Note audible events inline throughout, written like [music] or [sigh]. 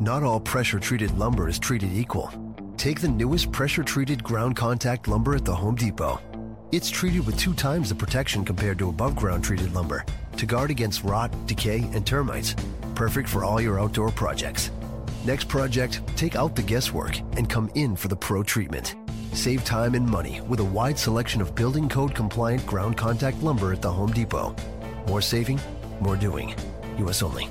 Not all pressure treated lumber is treated equal. Take the newest pressure treated ground contact lumber at the Home Depot. It's treated with two times the protection compared to above ground treated lumber to guard against rot, decay, and termites. Perfect for all your outdoor projects. Next project, take out the guesswork and come in for the pro treatment. Save time and money with a wide selection of building code compliant ground contact lumber at the Home Depot. More saving, more doing. U.S. only.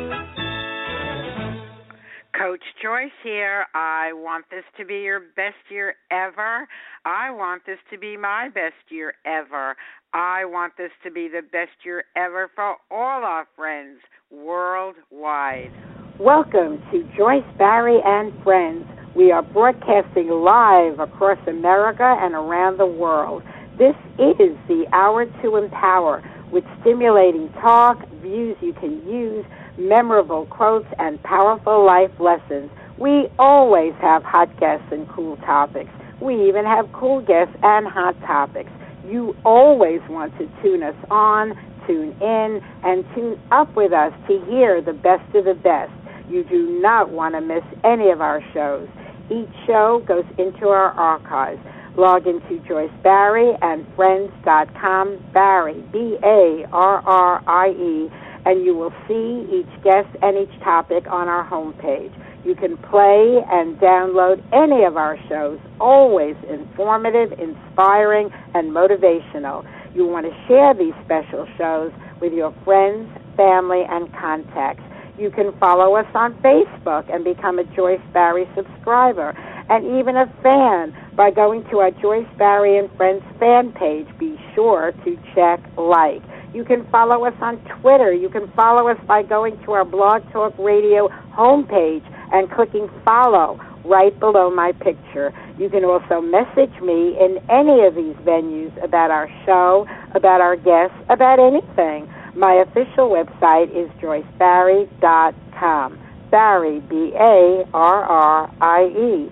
Coach Joyce here. I want this to be your best year ever. I want this to be my best year ever. I want this to be the best year ever for all our friends worldwide. Welcome to Joyce Barrie and Friends. We are broadcasting live across America and around the world. This is the Hour to Empower with stimulating talk, views you can use memorable quotes, and powerful life lessons. We always have hot guests and cool topics. We even have cool guests and hot topics. You always want to tune us on, tune in, and tune up with us to hear the best of the best. You do not want to miss any of our shows. Each show goes into our archives. Log into Joyce Barrie and Friends.com, Barrie, B A R R I E and you will see each guest and each topic on our homepage. You can play and download any of our shows, always informative, inspiring, and motivational. You want to share these special shows with your friends, family, and contacts. You can follow us on Facebook and become a Joyce Barrie subscriber and even a fan by going to our Joyce Barrie and Friends fan page. Be sure to check like. You can follow us on Twitter. You can follow us by going to our Blog Talk Radio homepage and clicking follow right below my picture. You can also message me in any of these venues about our show, about our guests, about anything. My official website is joycebarrie.com. Barrie, B A R R I E.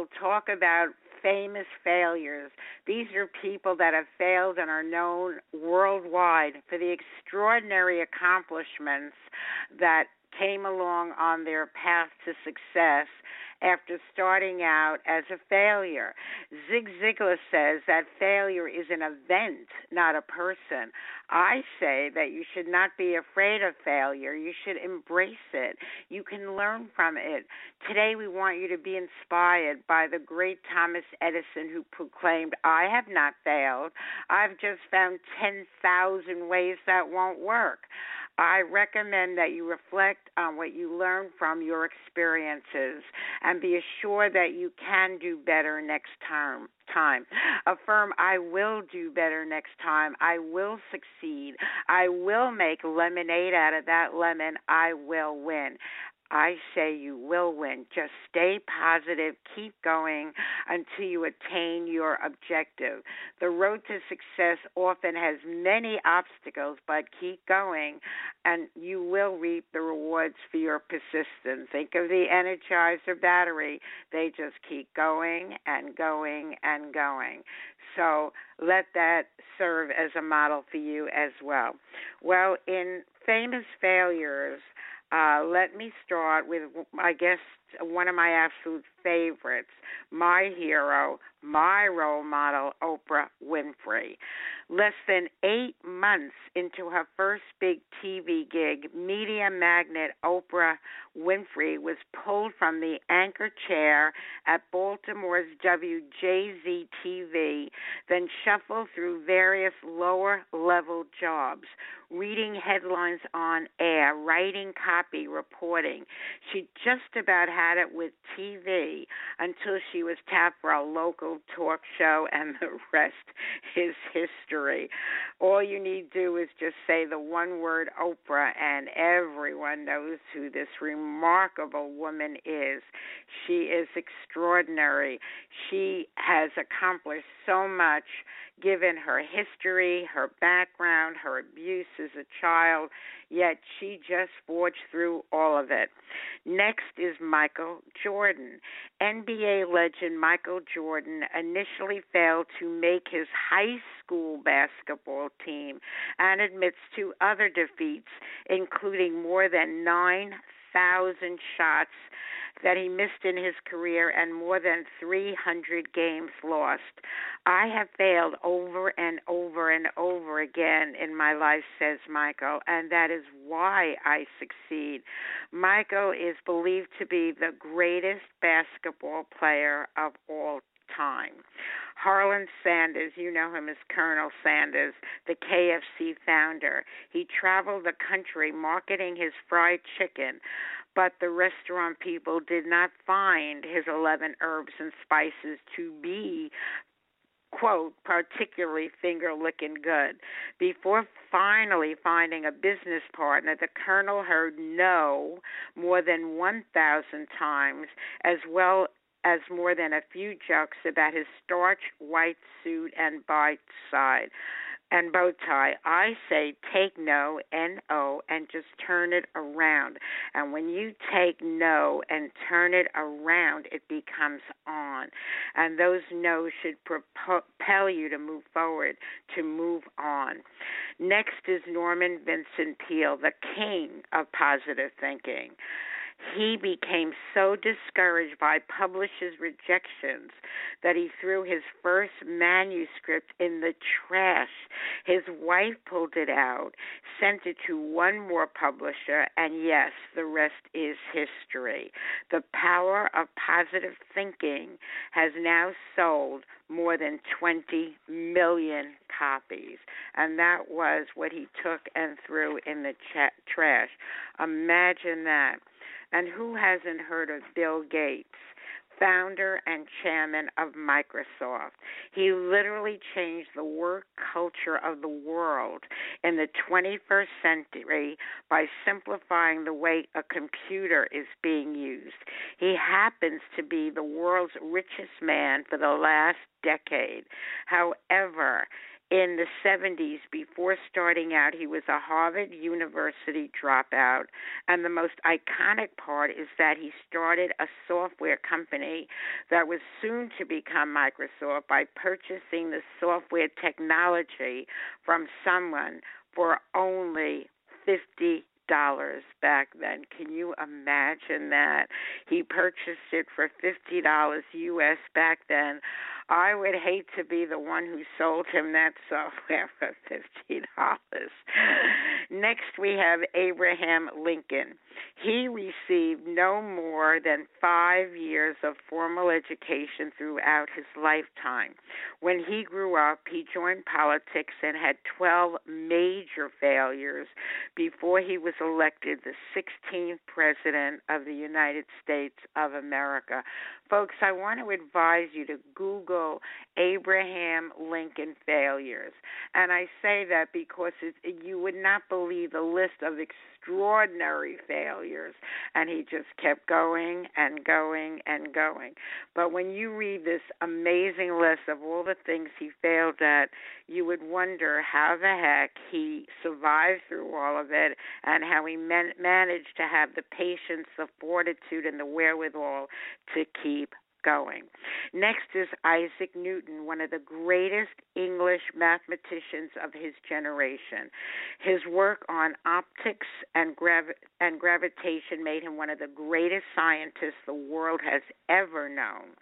Will talk about famous failures. These are people that have failed and are known worldwide for the extraordinary accomplishments that came along on their path to success after starting out as a failure. Zig Ziglar says that failure is an event, not a person. I say that you should not be afraid of failure. You should embrace it. You can learn from it. Today, we want you to be inspired by the great Thomas Edison, who proclaimed, I have not failed. I've just found 10,000 ways that won't work. I recommend that you reflect on what you learned from your experiences and be assured that you can do better next time. Time. Affirm, I will do better next time. I will succeed. I will make lemonade out of that lemon. I will win. I say you will win. Just stay positive, keep going until you attain your objective. The road to success often has many obstacles, but keep going and you will reap the rewards for your persistence. Think of the Energizer battery, they just keep going and going and going. So let that serve as a model for you as well. Well, in famous failures, uh, let me start with, I guess, one of my absolute favorites, my hero, my role model, Oprah Winfrey. Less than eight months into her first big TV gig, media magnate Oprah Winfrey was pulled from the anchor chair at Baltimore's WJZ TV, then shuffled through various lower level jobs, reading headlines on air, writing copy, reporting. She just about had it with TV until she was tapped for a local talk show, and [laughs] the rest is history. All you need do is just say the one word Oprah, and everyone knows who this remarkable woman is. She is extraordinary. She has accomplished so much given her history, her background, her abuse as a child, yet she just forged through all of it. Next is Michael Jordan. NBA legend Michael Jordan initially failed to make his high school basketball team and admits to other defeats, including more than 9,000 shots that he missed in his career and more than 300 games lost. I have failed over and over and over again in my life, says Michael, and that is why I succeed. Michael is believed to be the greatest basketball player of all time. Harlan Sanders, you know him as Colonel Sanders, the KFC founder. He traveled the country marketing his fried chicken, but the restaurant people did not find his 11 herbs and spices to be quote, particularly finger licking good. Before finally finding a business partner, the colonel heard no more than 1,000 times, as well as more than a few jokes about his starch white suit and bite side and bow tie. I say take no, N O, and just turn it around. And when you take no and turn it around, it becomes on. And those no's should propel you to move forward, to move on. Next is Norman Vincent Peale, the king of positive thinking he became so discouraged by publishers' rejections that he threw his first manuscript in the trash. His wife pulled it out, sent it to one more publisher, and yes, the rest is history. The power of positive thinking has now sold more than 20 million copies. And that was what he took and threw in the trash. Imagine that. And who hasn't heard of Bill Gates? founder and chairman of Microsoft. He literally changed the work culture of the world in the 21st century by simplifying the way a computer is being used. He happens to be the world's richest man for the last decade. However, in the 70s, before starting out, he was a Harvard University dropout. And the most iconic part is that he started a software company that was soon to become Microsoft by purchasing the software technology from someone for only 50 dollars back then. Can you imagine that? He purchased it for fifty dollars US back then. I would hate to be the one who sold him that software for fifteen dollars. Next we have Abraham Lincoln. He received no more than five years of formal education throughout his lifetime. When he grew up, he joined politics and had 12 major failures before he was elected the 16th President of the United States of America. Folks, I want to advise you to Google Abraham Lincoln failures. And I say that because you would not believe the list of extraordinary failures. And he just kept going and going and going. But when you read this amazing list of all the things he failed at, you would wonder how the heck he survived through all of it and how he man- managed to have the patience, the fortitude, and the wherewithal to keep going. Next is Isaac Newton, one of the greatest English mathematicians of his generation. His work on optics and, gravi- and gravitation made him one of the greatest scientists the world has ever known.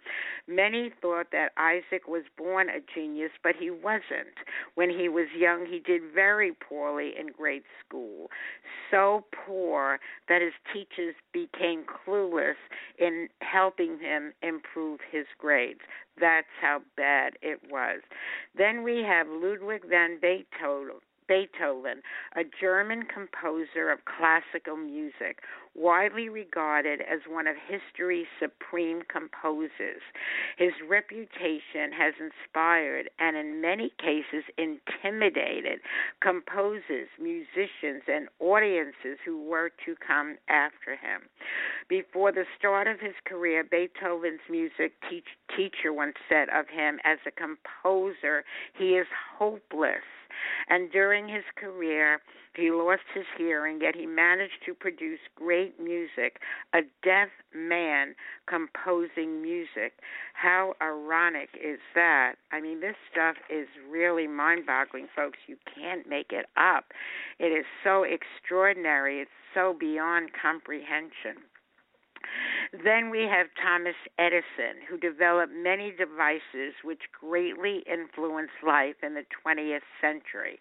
Many thought that Isaac was born a genius, but he wasn't. When he was young, he did very poorly in grade school. So poor that his teachers became clueless in helping him improve his grades. That's how bad it was. Then we have Ludwig van Beethoven. Beethoven, a German composer of classical music, widely regarded as one of history's supreme composers. His reputation has inspired and, in many cases, intimidated composers, musicians, and audiences who were to come after him. Before the start of his career, Beethoven's music teach, teacher once said of him as a composer, he is hopeless. And during his career, he lost his hearing, yet he managed to produce great music, a deaf man composing music. How ironic is that? I mean, this stuff is really mind boggling, folks. You can't make it up. It is so extraordinary, it's so beyond comprehension. Then we have Thomas Edison, who developed many devices which greatly influenced life in the 20th century.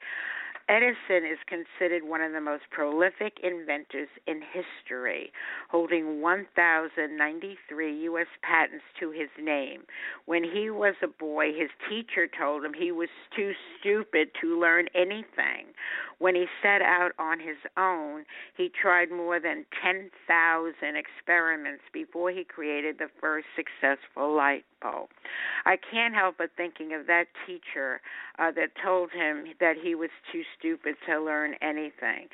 Edison is considered one of the most prolific inventors in history, holding 1,093 U.S. patents to his name. When he was a boy, his teacher told him he was too stupid to learn anything. When he set out on his own, he tried more than 10,000 experiments before he created the first successful light bulb. I can't help but thinking of that teacher uh, that told him that he was too stupid to learn anything.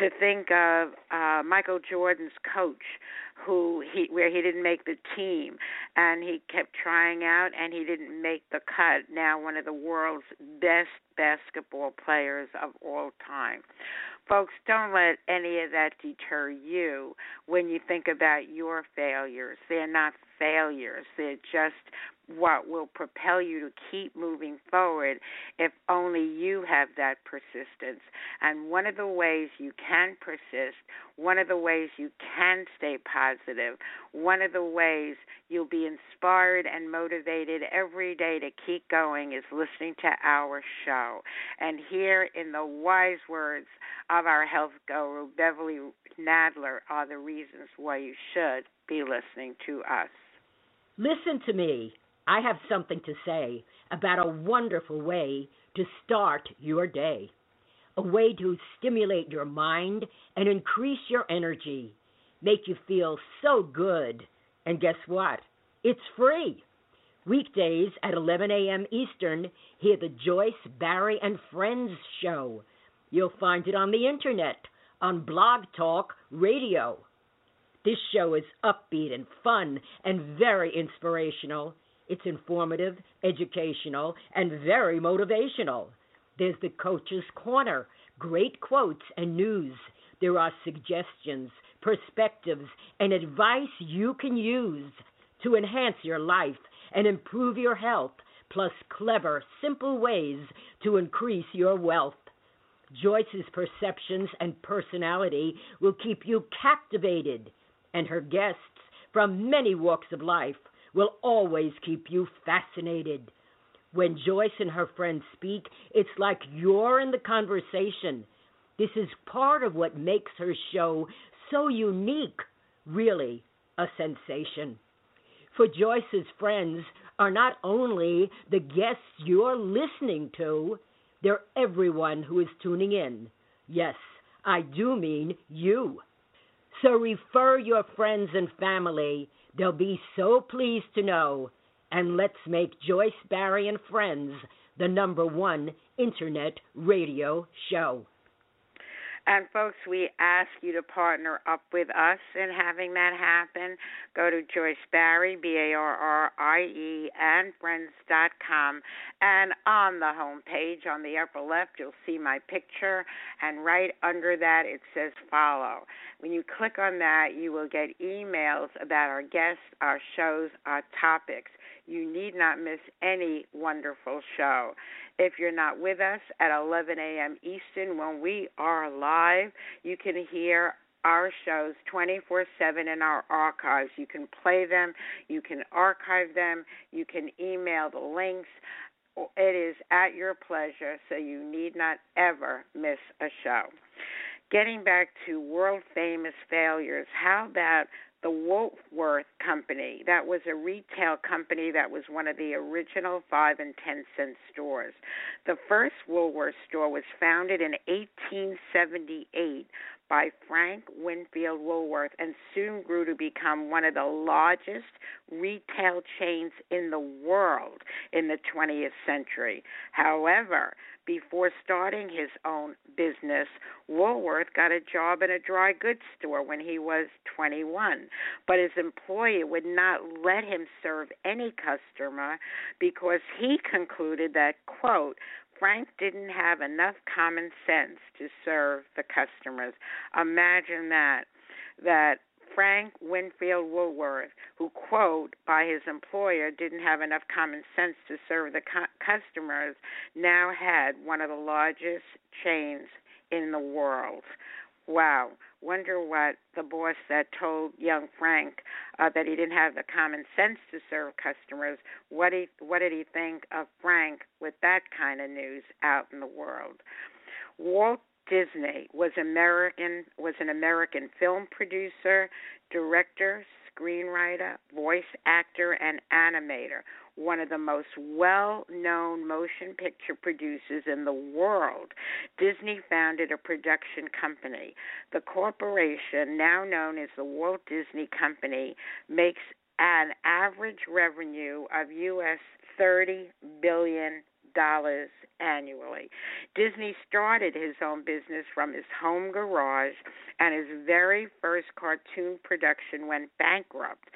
To think of uh, Michael Jordan's coach, who he where he didn't make the team, and he kept trying out and he didn't make the cut. Now one of the world's best basketball players of all time. Folks, don't let any of that deter you when you think about your failures. They're not failures. They're just what will propel you to keep moving forward if only you have that persistence. And one of the ways you can persist, one of the ways you can stay positive, one of the ways you'll be inspired and motivated every day to keep going is listening to our show. And here, in the wise words of our health guru, Beverly Nadler, are the reasons why you should be listening to us. Listen to me. I have something to say about a wonderful way to start your day. A way to stimulate your mind and increase your energy, make you feel so good. And guess what? It's free. Weekdays at 11 a.m. Eastern, hear the Joyce, Barrie, and Friends show. You'll find it on the internet, on Blog Talk Radio. This show is upbeat and fun and very inspirational. It's informative, educational, and very motivational. There's the Coach's Corner, great quotes and news. There are suggestions, perspectives, and advice you can use to enhance your life and improve your health, plus clever, simple ways to increase your wealth. Joyce's perceptions and personality will keep you captivated, and her guests from many walks of life will always keep you fascinated. When Joyce and her friends speak, it's like you're in the conversation. This is part of what makes her show so unique, really a sensation. For Joyce's friends are not only the guests you're listening to, they're everyone who is tuning in. Yes, I do mean you. So refer your friends and family. They'll be so pleased to know. And let's make Joyce Barrie and Friends the number one internet radio show. And folks, we ask you to partner up with us in having that happen. Go to Joyce Barrie, B A R R I E, and friends.com. And on the home page, on the upper left, you'll see my picture. And right under that, it says follow. When you click on that, you will get emails about our guests, our shows, our topics. You need not miss any wonderful show. If you're not with us at 11 a.m. Eastern when we are live, you can hear our shows 24 7 in our archives. You can play them, you can archive them, you can email the links. It is at your pleasure, so you need not ever miss a show. Getting back to world famous failures, how about the Woolworth Company. That was a retail company that was one of the original 5 and 10 cent stores. The first Woolworth store was founded in 1878 by Frank Winfield Woolworth and soon grew to become one of the largest retail chains in the world in the 20th century. However, before starting his own business, Woolworth got a job in a dry goods store when he was 21, but his employer would not let him serve any customer because he concluded that, quote, Frank didn't have enough common sense to serve the customers. Imagine that. That Frank Winfield Woolworth, who, quote, by his employer didn't have enough common sense to serve the cu- customers, now had one of the largest chains in the world. Wow. Wonder what the boss that told young Frank uh, that he didn't have the common sense to serve customers. What he what did he think of Frank with that kind of news out in the world? Walt Disney was American was an American film producer, director, screenwriter, voice actor, and animator. One of the most well known motion picture producers in the world, Disney founded a production company. The corporation, now known as the Walt Disney Company, makes an average revenue of US 30 billion dollars annually. Disney started his own business from his home garage, and his very first cartoon production went bankrupt.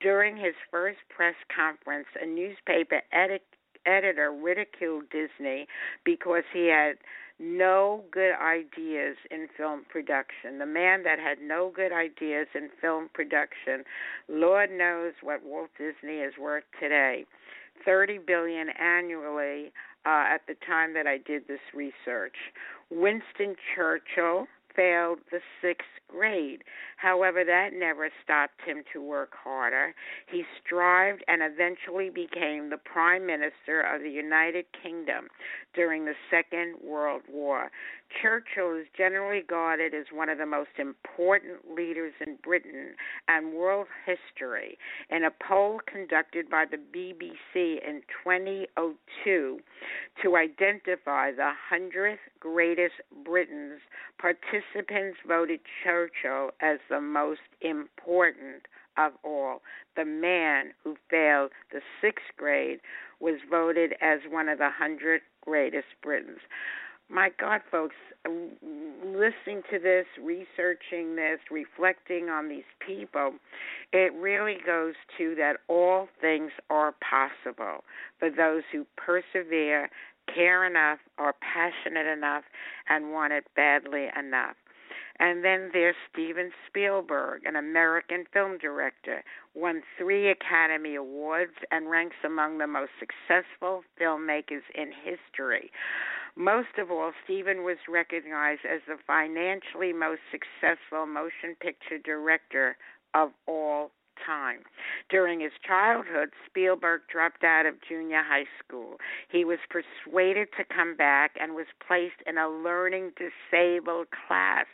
During his first press conference, a newspaper edit- editor ridiculed Disney because he had no good ideas in film production. The man that had no good ideas in film production, Lord knows what Walt Disney is worth today. 30 billion annually uh, at the time that I did this research. Winston Churchill failed the sixth grade. However, that never stopped him to work harder. He strived and eventually became the Prime Minister of the United Kingdom during the Second World War. Churchill is generally regarded as one of the most important leaders in Britain and world history. In a poll conducted by the BBC in 2002 to identify the 100th greatest Britons, participants voted Churchill as the most important of all. The man who failed the sixth grade was voted as one of the hundred greatest Britons. My God, folks, listening to this, researching this, reflecting on these people, it really goes to that all things are possible for those who persevere, care enough, are passionate enough, and want it badly enough. And then there's Steven Spielberg, an American film director, won three Academy Awards and ranks among the most successful filmmakers in history. Most of all, Steven was recognized as the financially most successful motion picture director of all time. During his childhood, Spielberg dropped out of junior high school. He was persuaded to come back and was placed in a learning disabled class.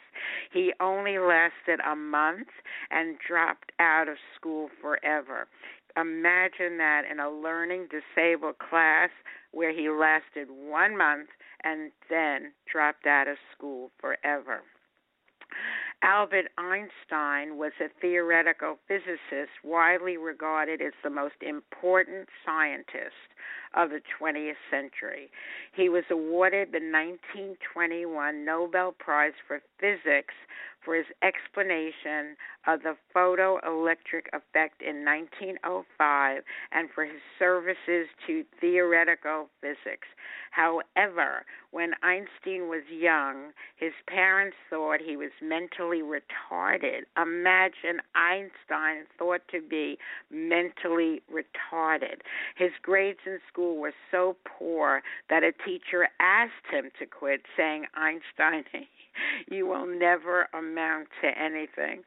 He only lasted a month and dropped out of school forever. Imagine that in a learning disabled class where he lasted one month and then dropped out of school forever. Albert Einstein was a theoretical physicist widely regarded as the most important scientist of the 20th century. He was awarded the 1921 Nobel Prize for Physics for his explanation of the photoelectric effect in 1905 and for his services to theoretical physics. However, when Einstein was young, his parents thought he was mentally retarded. Imagine Einstein thought to be mentally retarded. His grades in school were so poor that a teacher asked him to quit, saying, Einstein, [laughs] you will never amount to anything.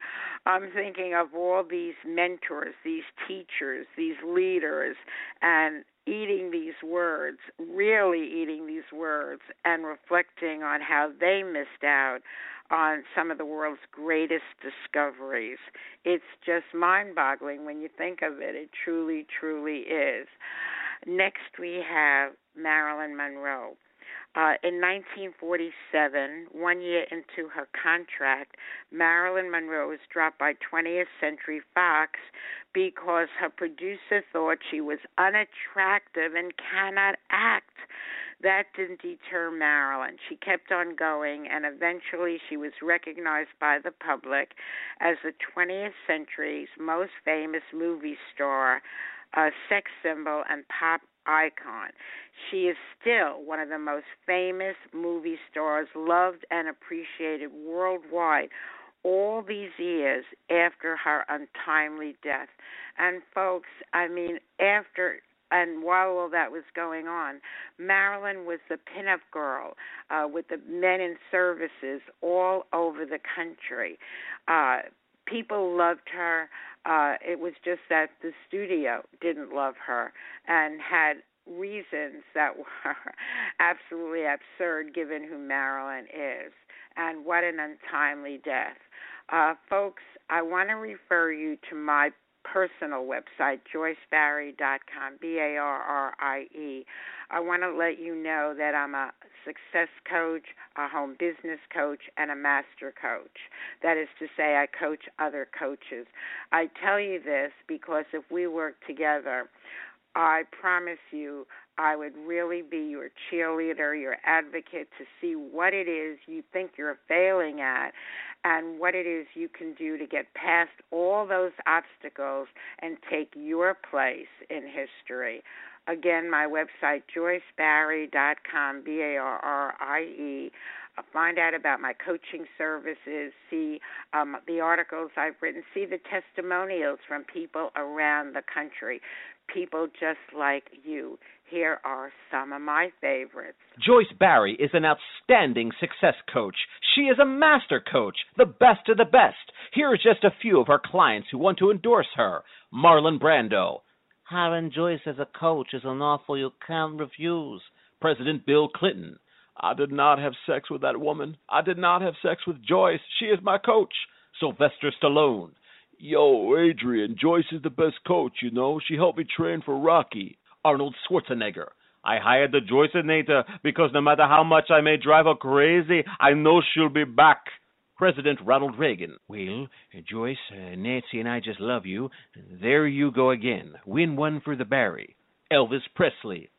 I'm thinking of all these mentors, these teachers, these leaders, and eating these words, really eating these words, and reflecting on how they missed out on some of the world's greatest discoveries. It's just mind boggling when you think of it. It truly, truly is. Next, we have Marilyn Monroe. Uh, in 1947, one year into her contract, Marilyn Monroe was dropped by 20th Century Fox because her producer thought she was unattractive and cannot act. That didn't deter Marilyn. She kept on going, and eventually she was recognized by the public as the 20th century's most famous movie star, a sex symbol, and pop icon. She is still one of the most famous movie stars, loved and appreciated worldwide all these years after her untimely death. And folks, I mean, after and while all that was going on, Marilyn was the pinup girl uh, with the men in services all over the country. Uh, people loved her. Uh, it was just that the studio didn't love her and had reasons that [laughs] were absolutely absurd given who Marilyn is. And what an untimely death. Uh, folks, I want to refer you to my personal website, joycebarrie.com, B A R R I E. I want to let you know that I'm a success coach, a home business coach, and a master coach. That is to say, I coach other coaches. I tell you this because if we work together, I promise you, I would really be your cheerleader, your advocate to see what it is you think you're failing at and what it is you can do to get past all those obstacles and take your place in history. Again, my website, joycebarrie.com, B A R R I E. Uh, find out about my coaching services, see um, the articles I've written, see the testimonials from people around the country people just like you. Here are some of my favorites. Joyce Barrie is an outstanding success coach. She is a master coach, the best of the best. Here are just a few of her clients who want to endorse her. Marlon Brando. Hiring Joyce as a coach is an offer you can't refuse. President Bill Clinton. I did not have sex with that woman. I did not have sex with Joyce. She is my coach. Sylvester Stallone. Yo, Adrian, Joyce is the best coach, you know. She helped me train for Rocky. Arnold Schwarzenegger. I hired the Joyceinator because no matter how much I may drive her crazy, I know she'll be back. President Ronald Reagan. Well, Joyce, uh, Nancy and I just love you. There you go again. Win one for the Barrie. Elvis Presley.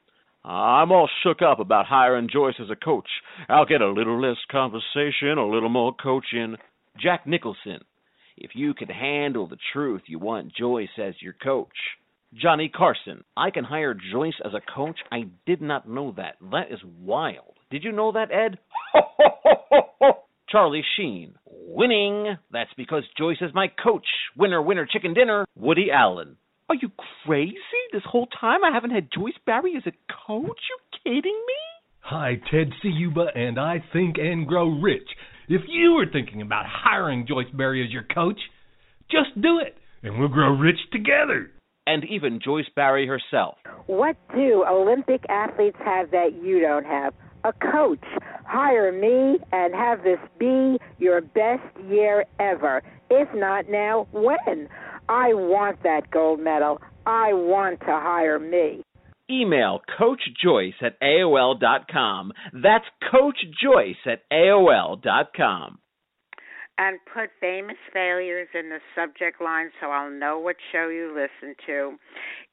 I'm all shook up about hiring Joyce as a coach. I'll get a little less conversation, a little more coaching. Jack Nicholson. If you can handle the truth, you want Joyce as your coach. Johnny Carson. I can hire Joyce as a coach. I did not know that. That is wild. Did you know that, Ed? [laughs] Charlie Sheen. Winning. That's because Joyce is my coach. Winner, winner, chicken dinner. Woody Allen. Are you crazy? This whole time I haven't had Joyce Barrie as a coach? You kidding me? Hi, Ted Ciuba, and I think and grow rich. If you were thinking about hiring Joyce Barrie as your coach, just do it, and we'll grow rich together. And even Joyce Barrie herself. What do Olympic athletes have that you don't have? A coach. Hire me and have this be your best year ever. If not now, when? I want that gold medal. I want to hire me. Email Coach Joyce at AOL.com. That's Coach Joyce at AOL.com. And put famous failures in the subject line so I'll know what show you listen to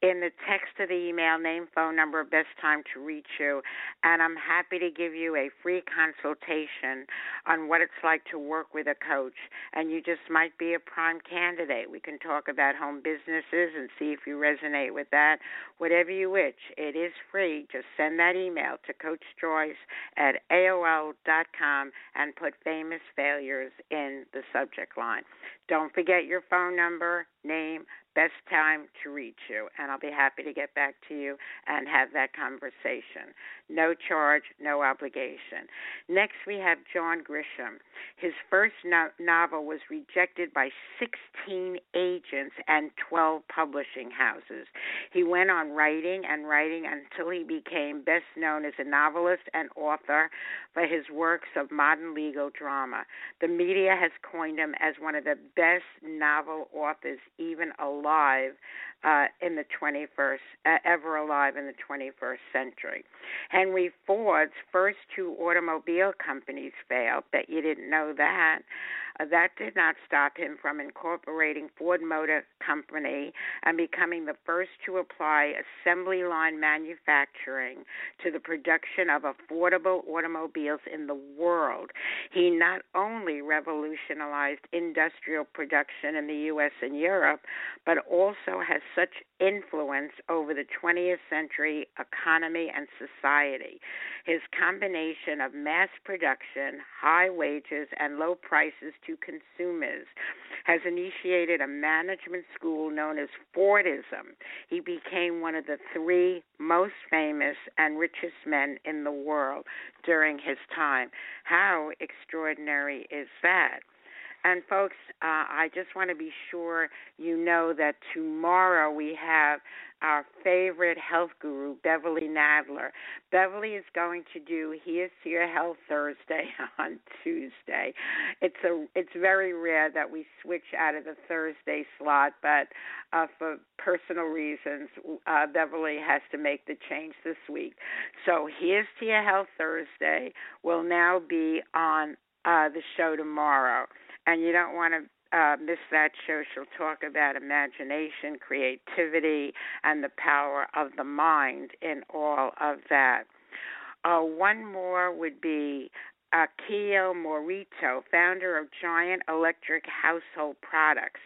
in the text of the email, name, phone number, best time to reach you. And I'm happy to give you a free consultation on what it's like to work with a coach. And you just might be a prime candidate. We can talk about home businesses and see if you resonate with that. Whatever you wish, it is free. Just send that email to Coach Joyce at AOL.com and put famous failures in the subject line. Don't forget your phone number, name, best time to reach you, and I'll be happy to get back to you and have that conversation. No charge, no obligation. Next, we have John Grisham. His first no- novel was rejected by 16 agents and 12 publishing houses. He went on writing and writing until he became best known as a novelist and author for his works of modern legal drama. The media has coined him as one of the best novel authors, even alive alive uh, in the 21st, uh, ever alive in the 21st century. Henry Ford's first two automobile companies failed. Bet you didn't know that. Uh, that did not stop him from incorporating Ford Motor Company and becoming the first to apply assembly line manufacturing to the production of affordable automobiles in the world. He not only revolutionized industrial production in the U.S. and Europe, but also has such influence over the 20th century economy and society. His combination of mass production, high wages, and low prices to consumers has initiated a management school known as Fordism. He became one of the three most famous and richest men in the world during his time. How extraordinary is that? And folks, uh, I just want to be sure you know that tomorrow we have our favorite health guru, Beverly Nadler. Beverly is going to do Here's to Your Health Thursday [laughs] on Tuesday. It's a it's very rare that we switch out of the Thursday slot, but uh, for personal reasons, uh, Beverly has to make the change this week. So Here's to Your Health Thursday will now be on uh, the show tomorrow and you don't want to uh, miss that show. She'll talk about imagination, creativity, and the power of the mind in all of that. Uh, one more would be Akio Morita, founder of Giant Electric Household Products.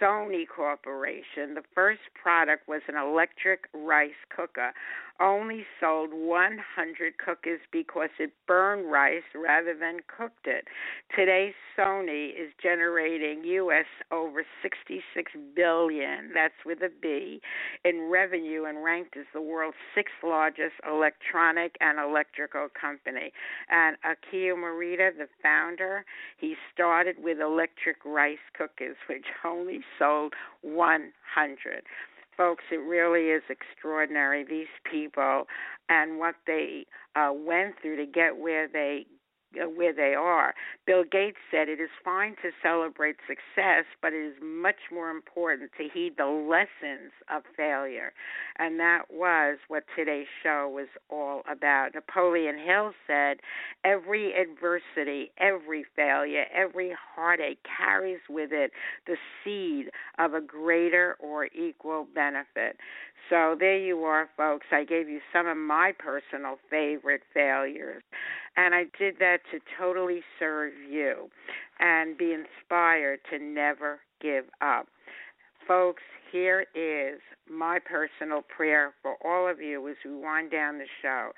Sony Corporation. The first product was an electric rice cooker. Only sold 100 cookers because it burned rice rather than cooked it. Today, Sony is generating U.S. over 66 billion. That's with a B in revenue and ranked as the world's sixth largest electronic and electrical company. And Akio Morita, the founder, he started with electric rice cookers, which only sold 100. Folks, it really is extraordinary, these people and what they uh, went through to get where they Uh, where they are. Bill Gates said it is fine to celebrate success, but it is much more important to heed the lessons of failure. And that was what today's show was all about. Napoleon Hill said, Every adversity, every failure, every heartache carries with it the seed of a greater or equal benefit. So there you are, folks. I gave you some of my personal favorite failures. And I did that to totally serve you and be inspired to never give up. Folks, here is my personal prayer for all of you as we wind down the show.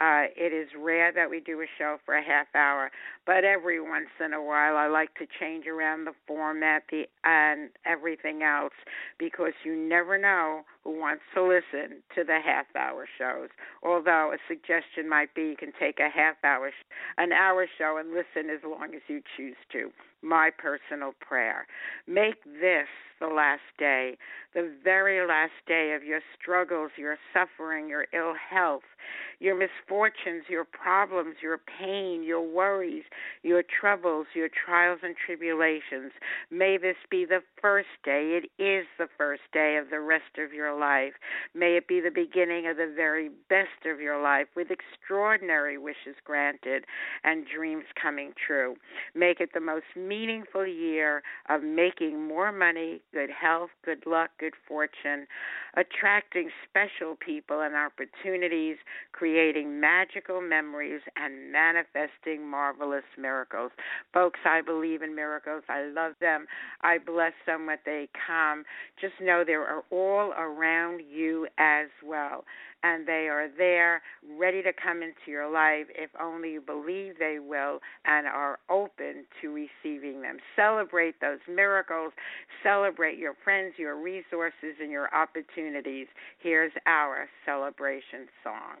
Uh, it is rare that we do a show for a half hour, but every once in a while I like to change around the format the and everything else because you never know who wants to listen to the half hour shows. Although a suggestion might be you can take a half hour an hour show and listen as long as you choose to. My personal prayer. Make this the last day, the very last day of your struggles, your suffering, your ill health, your misfortunes, your problems, your pain, your worries, your troubles, your trials and tribulations. May this be the first day. It is the first day of the rest of your life. May it be the beginning of the very best of your life with extraordinary wishes granted and dreams coming true. Make it the most meaningful year of making more money, good health, good luck, good fortune, attracting special people and opportunities, creating magical memories, and manifesting marvelous miracles. Folks, I believe in miracles. I love them. I bless them when they come. Just know they are all around you as well and they are there ready to come into your life if only you believe they will and are open to receiving them. Celebrate those miracles, celebrate your friends, your resources, and your opportunities. Here's our celebration song.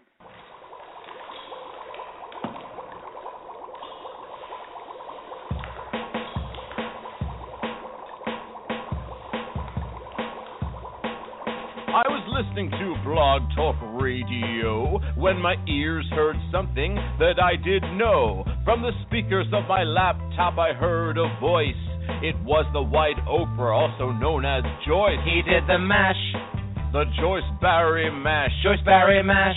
I was listening to Blog Talk Radio when my ears heard something that I did know. From the speakers of my laptop, I heard a voice. It was the White Oprah, also known as Joyce. He did the mash. The Joyce Barrie Mash. Joyce Barrie Mash.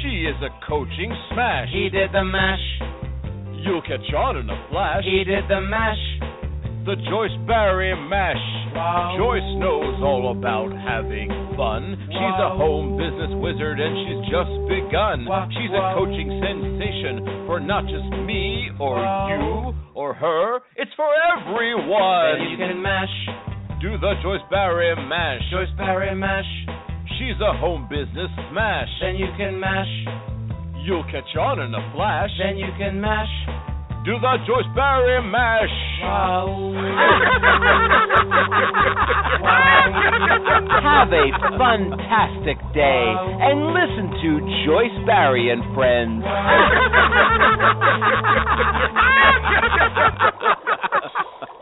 She is a coaching smash. He did the mash. You'll catch on in a flash. He did the mash. The Joyce Barrie Mash. Joyce knows all about having fun. She's a home business wizard and she's just begun. She's a coaching sensation for not just me or you or her, it's for everyone. Then you can mash. Do the Joyce Barrie Mash. Joyce Barrie Mash. She's a home business smash. Then you can mash. You'll catch on in a flash. Then you can mash. Do the Joyce Barrie Mash. [laughs] Have a fantastic day and listen to Joyce Barrie and Friends. [laughs]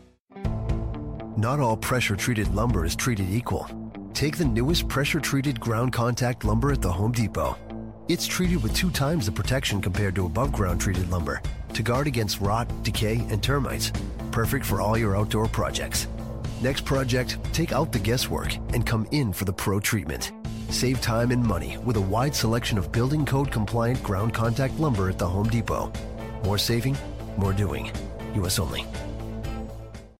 Not all pressure treated lumber is treated equal. Take the newest pressure treated ground contact lumber at the Home Depot. It's treated with two times the protection compared to above ground treated lumber to guard against rot, decay, and termites. Perfect for all your outdoor projects. Next project, take out the guesswork and come in for the pro treatment. Save time and money with a wide selection of building code compliant ground contact lumber at the Home Depot. More saving, more doing. U.S. only.